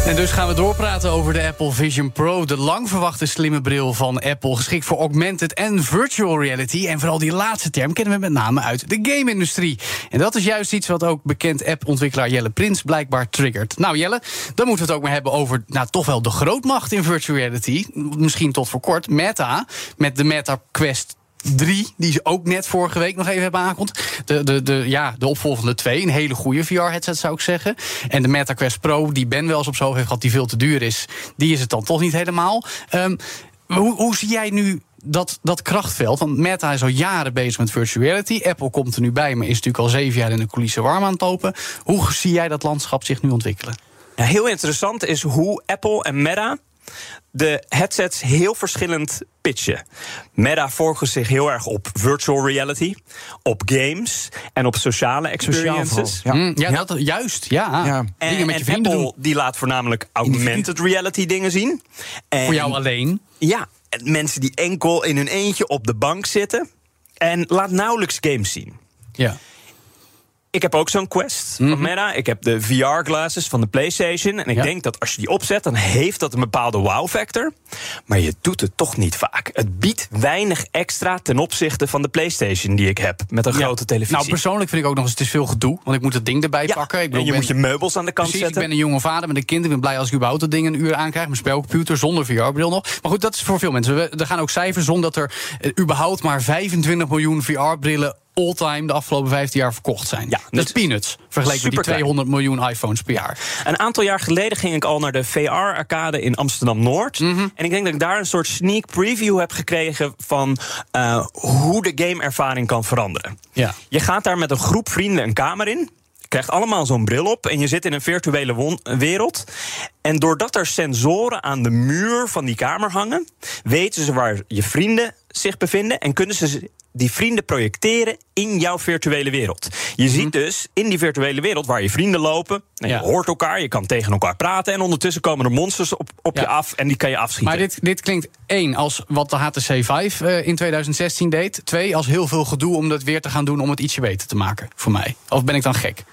En dus gaan we doorpraten over de Apple Vision Pro. De lang verwachte slimme bril van Apple. Geschikt voor augmented en virtual reality. En vooral die laatste term kennen we met name uit de game-industrie. En dat is juist iets wat ook bekend app-ontwikkelaar Jelle Prins blijkbaar triggert. Nou Jelle, dan moeten we het ook maar hebben over nou, toch wel de grootmacht in virtual reality. Misschien tot voor kort. Meta, met de Meta Quest 3, die ze ook net vorige week nog even hebben aangekondigd. De, de, de, ja, de opvolgende 2, een hele goede VR-headset zou ik zeggen. En de Meta Quest Pro, die Ben wel eens op zo heeft gehad, die veel te duur is, die is het dan toch niet helemaal. Um, hoe, hoe zie jij nu dat, dat krachtveld. Want Meta is al jaren bezig met virtual reality. Apple komt er nu bij, maar is natuurlijk al zeven jaar in de coulissen warm aan het lopen. Hoe zie jij dat landschap zich nu ontwikkelen? Ja, heel interessant is hoe Apple en Meta de headsets heel verschillend pitchen. Meta focust zich heel erg op virtual reality, op games en op sociale experiences. Ja, mm, ja, Dat, juist. Ja. ja. En, dingen met je vrienden Apple doen. die laat voornamelijk augmented reality dingen zien. En, Voor jou alleen? Ja, mensen die enkel in hun eentje op de bank zitten en laat nauwelijks games zien. Ja. Ik heb ook zo'n Quest van mhm. Meta. Ik heb de VR-glasses van de PlayStation. En ik denk dat als je die opzet, dan heeft dat een bepaalde wow-factor. Maar je doet het toch niet vaak. Het biedt weinig extra ten opzichte van de PlayStation die ik heb. Met een grote televisie. Nou, persoonlijk vind ik ook nog eens het is veel gedoe. Want ik moet het ding erbij pakken. Ik en je moet je meubels aan de kant precies, zetten. Ik ben een jonge vader met een kind. Ik ben blij als ik überhaupt dat ding een uur aankrijg. Mijn spelcomputer zonder VR-bril nog. Maar goed, dat is voor veel mensen. Er gaan ook cijfers om dat er eh, überhaupt maar 25 miljoen VR-brillen all-time de afgelopen 15 jaar verkocht zijn. Ja, dat is peanuts. Vergeleken met die 200 miljoen iPhones per jaar. Een aantal jaar geleden ging ik al naar de VR-arcade in Amsterdam-Noord. Mhm. En ik denk dat ik daar een soort sneak preview heb gekregen... van uh, hoe de gameervaring kan veranderen. Ja. Je gaat daar met een groep vrienden een kamer in krijgt allemaal zo'n bril op en je zit in een virtuele wereld. En doordat er sensoren aan de muur van die kamer hangen, weten ze waar je vrienden zich bevinden en kunnen ze die vrienden projecteren in jouw virtuele wereld. Je ziet mhm. dus in die virtuele wereld waar je vrienden lopen. En je hoort elkaar, je kan tegen elkaar praten. En ondertussen komen er monsters op, op je af en die kan je afschieten. Maar dit, dit klinkt één als wat de HTC 5 uh, in 2016 deed. Twee als heel veel gedoe om dat weer te gaan doen om het ietsje beter te maken voor mij. Of ben ik dan gek?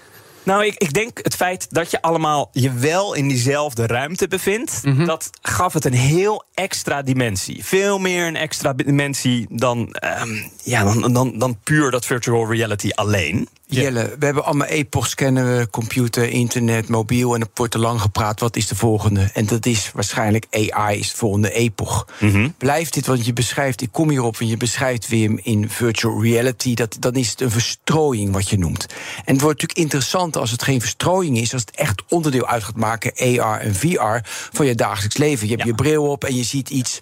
Nou, ik, ik denk het feit dat je allemaal je wel in diezelfde ruimte bevindt, mhm. dat gaf het een heel extra dimensie. Veel meer een extra dimensie dan, um, ja, dan, dan, dan puur dat virtual reality alleen. Jelle, we hebben allemaal epochs kennen we, computer, internet, mobiel... en er wordt te lang gepraat, wat is de volgende? En dat is waarschijnlijk AI is de volgende epoch. Mhm. Blijft dit, want je beschrijft, ik kom hierop... en je beschrijft weer in virtual reality... Dat, dan is het een verstrooiing wat je noemt. En het wordt natuurlijk interessant als het geen verstrooiing is... als het echt onderdeel uit gaat maken, AR en VR... van je dagelijks leven. Je hebt je bril op en je ziet iets...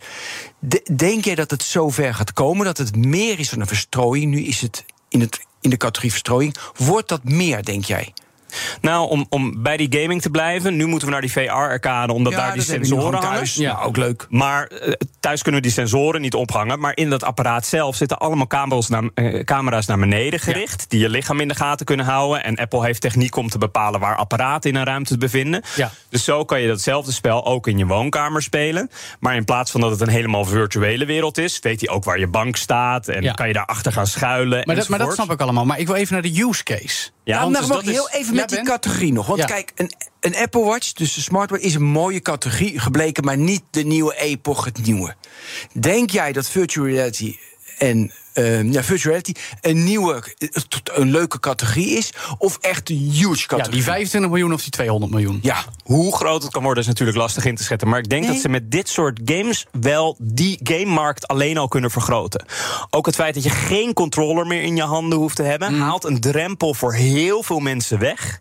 Denk jij dat het zover gaat komen, dat het meer is dan een verstrooiing? Nu is het in het in de categorie verstrooiing. Wordt dat meer, denk jij? Nou, om, om bij die gaming te blijven, nu moeten we naar die VR-arcade, omdat daar die sensoren hangen. Ja, ook leuk. Maar eh, thuis kunnen we die sensoren niet ophangen. Maar in dat apparaat zelf zitten allemaal camera's naar, uh, camera's naar beneden gericht, die je lichaam in de gaten kunnen houden. En Apple heeft techniek om te bepalen waar apparaten in een ruimte bevinden. Ja. Dus zo kan je datzelfde spel ook in je woonkamer spelen. Maar in plaats van dat het een helemaal virtuele wereld is, weet hij ook waar je bank staat. En Ja. kan je daar achter gaan schuilen. Maar dat, maar dat snap ik allemaal. Maar ik wil even naar de use case. Ja, nou, dus mag dat ik heel is- even Ja, met die categorie nog. Want Ja. kijk, een, een Apple Watch, dus de smartwatch, is een mooie categorie gebleken, maar niet de nieuwe epoch, het nieuwe. Denk jij dat virtual reality en eh, ja, virtual reality een nieuwe, eh, een leuke categorie is, of echt een huge Ja, categorie? die 25 miljoen of die 200 miljoen. Ja, Hoe groot het kan worden is natuurlijk lastig in te schatten. Maar ik denk Nee. dat ze met dit soort games wel die gamemarkt alleen al kunnen vergroten. Ook het feit dat je geen controller meer in je handen hoeft te hebben, Mm. haalt een drempel voor heel veel mensen weg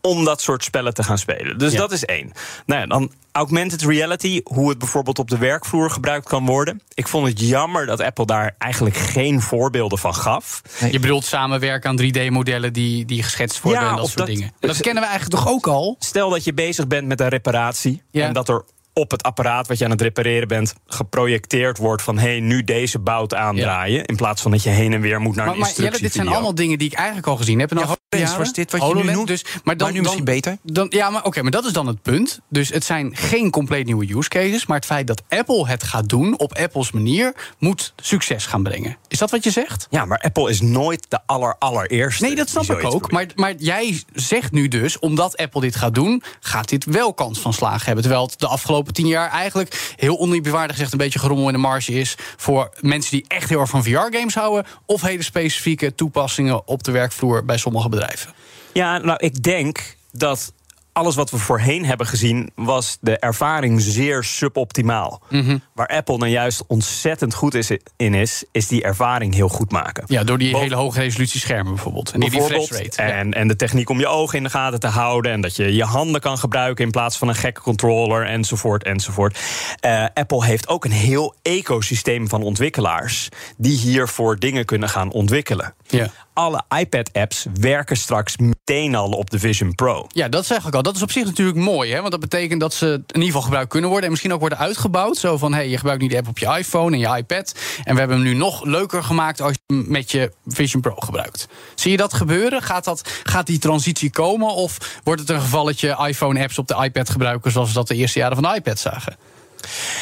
om dat soort spellen te gaan spelen. Dus Ja. dat is één. Nou ja, dan augmented reality, hoe het bijvoorbeeld op de werkvloer gebruikt kan worden. Ik vond het jammer dat Apple daar eigenlijk geen voorbeelden van gaf. Je bedoelt samenwerken aan 3D-modellen die, die geschetst worden Ja, en dat soort dat- dingen. Dat kennen we eigenlijk toch ook al? Stel dat je bezig bent met een reparatie Ja. en dat er op het apparaat wat je aan het repareren bent geprojecteerd wordt van hé, nu deze bout aandraaien. In plaats van dat je heen en weer moet naar Maar, een maar Jelle, dit zijn allemaal dingen die ik eigenlijk al gezien heb. En Ja, al was dit wat je nu noemt, Dus, maar, dan, maar nu misschien dan- beter? Dan, ja, maar oké, maar dat is dan het punt. Dus het zijn geen compleet nieuwe use cases. Maar het feit dat Apple het gaat doen op Apples manier, moet succes gaan brengen. Is dat wat je zegt? Ja, maar Apple is nooit de aller allereerste. Nee, dat snap ik ook. Maar, maar jij zegt nu dus, omdat Apple dit gaat doen, gaat dit wel kans van slagen hebben. Terwijl het de afgelopen tien jaar eigenlijk heel oneerbiedwaardig gezegd een beetje gerommel in de marge is voor mensen die echt heel erg van VR-games houden, of hele specifieke toepassingen op de werkvloer bij sommige bedrijven. Ja, nou, ik denk dat alles wat we voorheen hebben gezien, was de ervaring zeer suboptimaal. Mhm. Waar Apple nou juist ontzettend goed is in is, is die ervaring heel goed maken. Ja, door die Bo- hele hoge resolutie schermen bijvoorbeeld. En die Bijvoorbeeld, refresh rate. Ja. en, en de techniek om je ogen in de gaten te houden. En dat je je handen kan gebruiken in plaats van een gekke controller. Enzovoort, enzovoort. Eh, Apple heeft ook een heel ecosysteem van ontwikkelaars. die hiervoor dingen kunnen gaan ontwikkelen. Ja. Alle iPad-apps werken straks meteen al op de Vision Pro. Ja, dat zeg ik al. Dat is op zich natuurlijk mooi. Hè? Want dat betekent dat ze in ieder geval gebruikt kunnen worden. En misschien ook worden uitgebouwd. Zo van, hey, je gebruikt nu de app op je iPhone en je iPad. En we hebben hem nu nog leuker gemaakt als je hem met je Vision Pro gebruikt. Zie je dat gebeuren? Gaat, dat, gaat die transitie komen? Of wordt het een gevalletje iPhone-apps op de iPad gebruiken... zoals we dat de eerste jaren van de iPad zagen?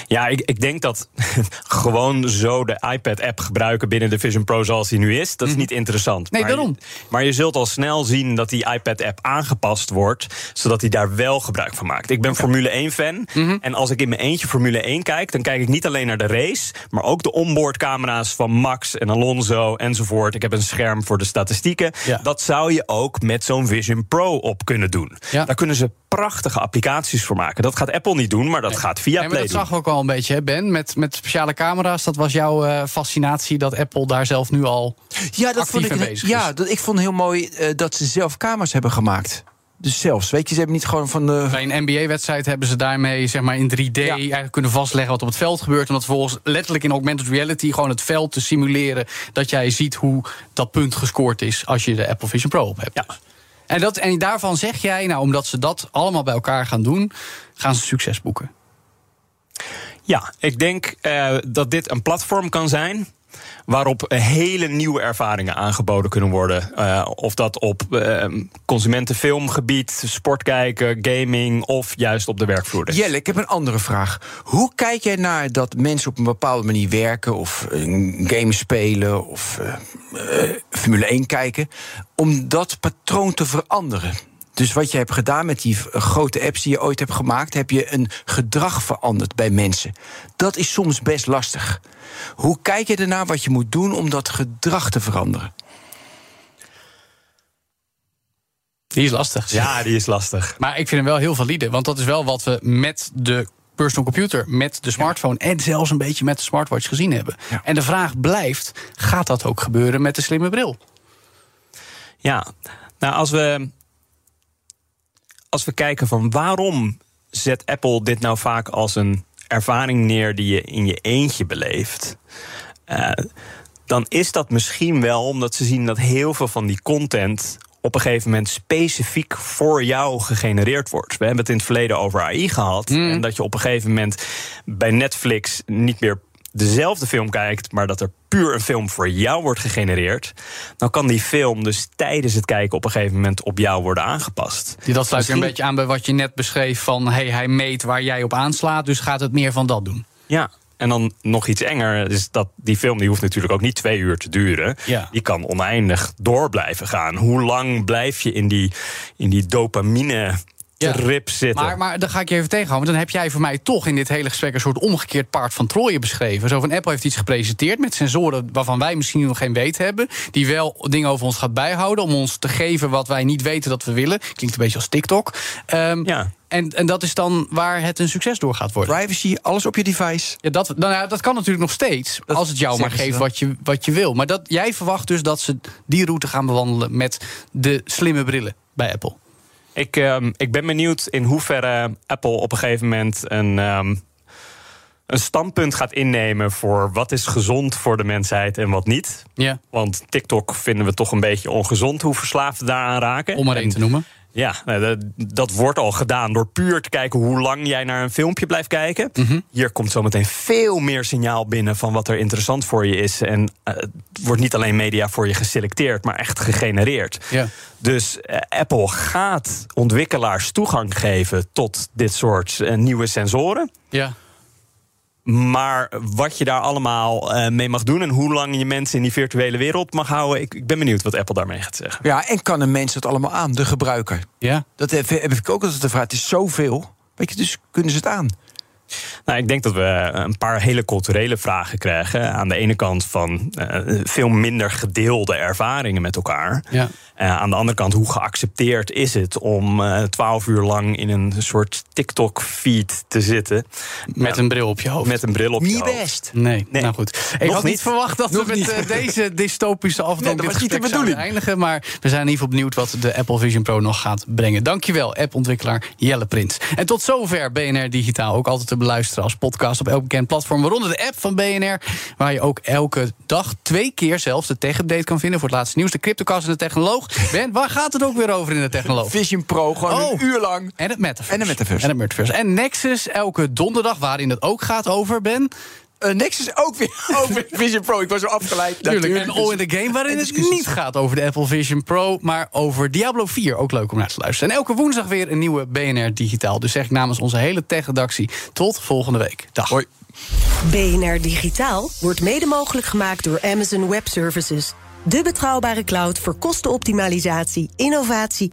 Ja, ik, ik denk dat gewoon zo de iPad-app gebruiken binnen de Vision Pro zoals die nu is, dat is niet interessant. Mhm. Nee, maar, daarom. Maar je zult al snel zien dat die iPad-app aangepast wordt, zodat hij daar wel gebruik van maakt. Ik ben Formule 1-fan Mhm. en als ik in mijn eentje Formule 1 kijk, dan kijk ik niet alleen naar de race, maar ook de onboardcamera's van Max en Alonso enzovoort. Ik heb een scherm voor de statistieken. Ja. Dat zou je ook met zo'n Vision Pro op kunnen doen. Ja. Daar kunnen ze prachtige applicaties voor maken. Dat gaat Apple niet doen, maar dat gaat via Nee, Play dat doen. zag we ook al een beetje, hè, Ben. Met, met speciale camera's. Dat was jouw eh, fascinatie dat Apple daar zelf nu al Ja, dat actief vond ik, ja dat, ik vond heel mooi eh, dat ze zelf kamers hebben gemaakt. Dus zelfs, weet je, ze hebben niet gewoon van de. Bij een NBA-wedstrijd hebben ze daarmee zeg maar, in 3D eigenlijk kunnen vastleggen wat op het veld gebeurt. En dat vervolgens letterlijk in augmented reality gewoon het veld te simuleren. Dat jij ziet hoe dat punt gescoord is als je de Apple Vision Pro op hebt. Ja. En, dat, en daarvan zeg jij, nou, omdat ze dat allemaal bij elkaar gaan doen, gaan ze succes boeken. Ja, ik denk eh, dat dit een platform kan zijn. Waarop eh, hele nieuwe ervaringen aangeboden kunnen worden. Eh, of dat op eh, consumentenfilmgebied, sport kijken, gaming of juist op de werkvloer. is. Jelle, ik heb een andere vraag. Hoe kijk jij naar dat mensen op een bepaalde manier werken, of een game spelen, of eh, eh, Formule 1 kijken, om dat patroon te veranderen? Dus wat je hebt gedaan met die grote apps die je ooit hebt gemaakt, heb je een gedrag veranderd bij mensen. Dat is soms best lastig. Hoe kijk je ernaar wat je moet doen om dat gedrag te veranderen? Die is lastig. Ja, die is lastig. Maar ik vind hem wel heel valide. Want dat is wel wat we met de personal computer, met de smartphone en zelfs een beetje met de smartwatch gezien hebben. En de vraag blijft: gaat dat ook gebeuren met de slimme bril? Ja, nou als we, als we kijken van waarom zet Apple dit nou vaak als een ervaring neer die je in je eentje beleeft. Uh, dan is dat misschien wel omdat ze zien dat heel veel van die content op een gegeven moment specifiek voor jou gegenereerd wordt. We hebben het in het verleden over AI gehad. Mm. En dat je op een gegeven moment bij Netflix niet meer dezelfde film kijkt, maar dat er puur een film voor jou wordt gegenereerd, dan kan die film dus tijdens het kijken op een gegeven moment op jou worden aangepast. Die dat sluit weer een beetje aan bij wat je net beschreef van hey, hij meet waar jij op aanslaat, dus gaat het meer van dat doen. Ja, en dan nog iets enger is dat die film die hoeft natuurlijk ook niet twee uur te duren. Ja. Die kan oneindig door blijven gaan. Hoe lang blijf je in die, in die dopamine rip zitten. Maar, maar dan ga ik je even tegenhouden. Dan heb jij voor mij toch in dit hele gesprek een soort omgekeerd paard van Troje beschreven. Zo van Apple heeft iets gepresenteerd met sensoren waarvan wij misschien nog geen weet hebben. Die wel dingen over ons gaat bijhouden om ons te geven wat wij niet weten dat we willen. Klinkt een beetje als TikTok. Um, ja. En, en dat is dan waar het een succes door gaat worden. Privacy, alles op je device. Ja, dat, nou ja, dat kan natuurlijk nog steeds. als het jou maar geeft wat je, wat je wil. Maar dat, jij verwacht dus dat ze die route gaan bewandelen met de slimme brillen bij Apple. Ik, um, ik ben benieuwd in hoeverre Apple op een gegeven moment een. Um, een standpunt gaat innemen voor wat is gezond voor de mensheid en wat niet. Ja. Want TikTok vinden we toch een beetje ongezond hoe verslaafden daaraan raken. Om maar één te noemen. Ja, nou, dat, dat, wordt al gedaan door puur te kijken hoe lang jij naar een filmpje blijft kijken. Mhm. Hier komt zometeen veel meer signaal binnen van wat er interessant voor je is. En uh, het wordt niet alleen media voor je geselecteerd, maar echt gegenereerd. Dus uh, Apple gaat ontwikkelaars toegang geven tot dit soort uh, nieuwe sensoren. Ja. Maar wat je daar allemaal uh, mee mag doen en hoe lang je mensen in die virtuele wereld mag houden, ik, ik, ben benieuwd wat Apple daarmee gaat zeggen. Ja, en kan een mens het allemaal aan, de gebruiker? Ja. Dat heb, heb ik ook altijd de vraag. Het is zoveel. Weet je, dus kunnen ze het aan? Nou, ik denk dat we een paar hele culturele vragen krijgen. Aan de ene kant van uh, veel minder gedeelde ervaringen met elkaar. Ja. Uh, aan de andere kant, hoe geaccepteerd is het om uh, twaalf uur lang in een soort TikTok-feed te zitten? Met een bril op je hoofd. Met een bril op niet je hoofd. Niet best. Nee, nee, nou goed. Ik had niet verwacht dat we met deze dystopische afdronk nee, dit gesprek zouden eindigen. Maar we zijn in ieder geval benieuwd wat de Apple Vision Pro nog gaat brengen. Dankjewel, appontwikkelaar Jelle Prins. En tot zover BNR Digitaal. Ook altijd te beluisteren als podcast op elk bekend platform. Waaronder de app van BNR. Waar je ook elke dag twee keer zelfs de tech-update kan vinden. Voor het laatste nieuws. De Cryptocast en de Technoloog. Ben, waar gaat het ook weer over in de Technoloog? Vision Pro, gewoon een oh. uur lang. En het Metaverse. En het Metaverse. En het Metaverse. En Nexus elke donderdag, waarin het ook gaat over, Ben... Uh, Nexus ook weer over Vision Pro. Ik was zo afgeleid. Tuurlijk. En All in the Game, waarin het niet gaat over de Apple Vision Pro... maar over Diablo 4. Ook leuk om naar te luisteren. En elke woensdag weer een nieuwe BNR Digitaal. Dus zeg ik namens onze hele tech-redactie tot volgende week. Dag. Hoi. BNR Digitaal wordt mede mogelijk gemaakt door Amazon Web Services. De betrouwbare cloud voor kostenoptimalisatie, innovatie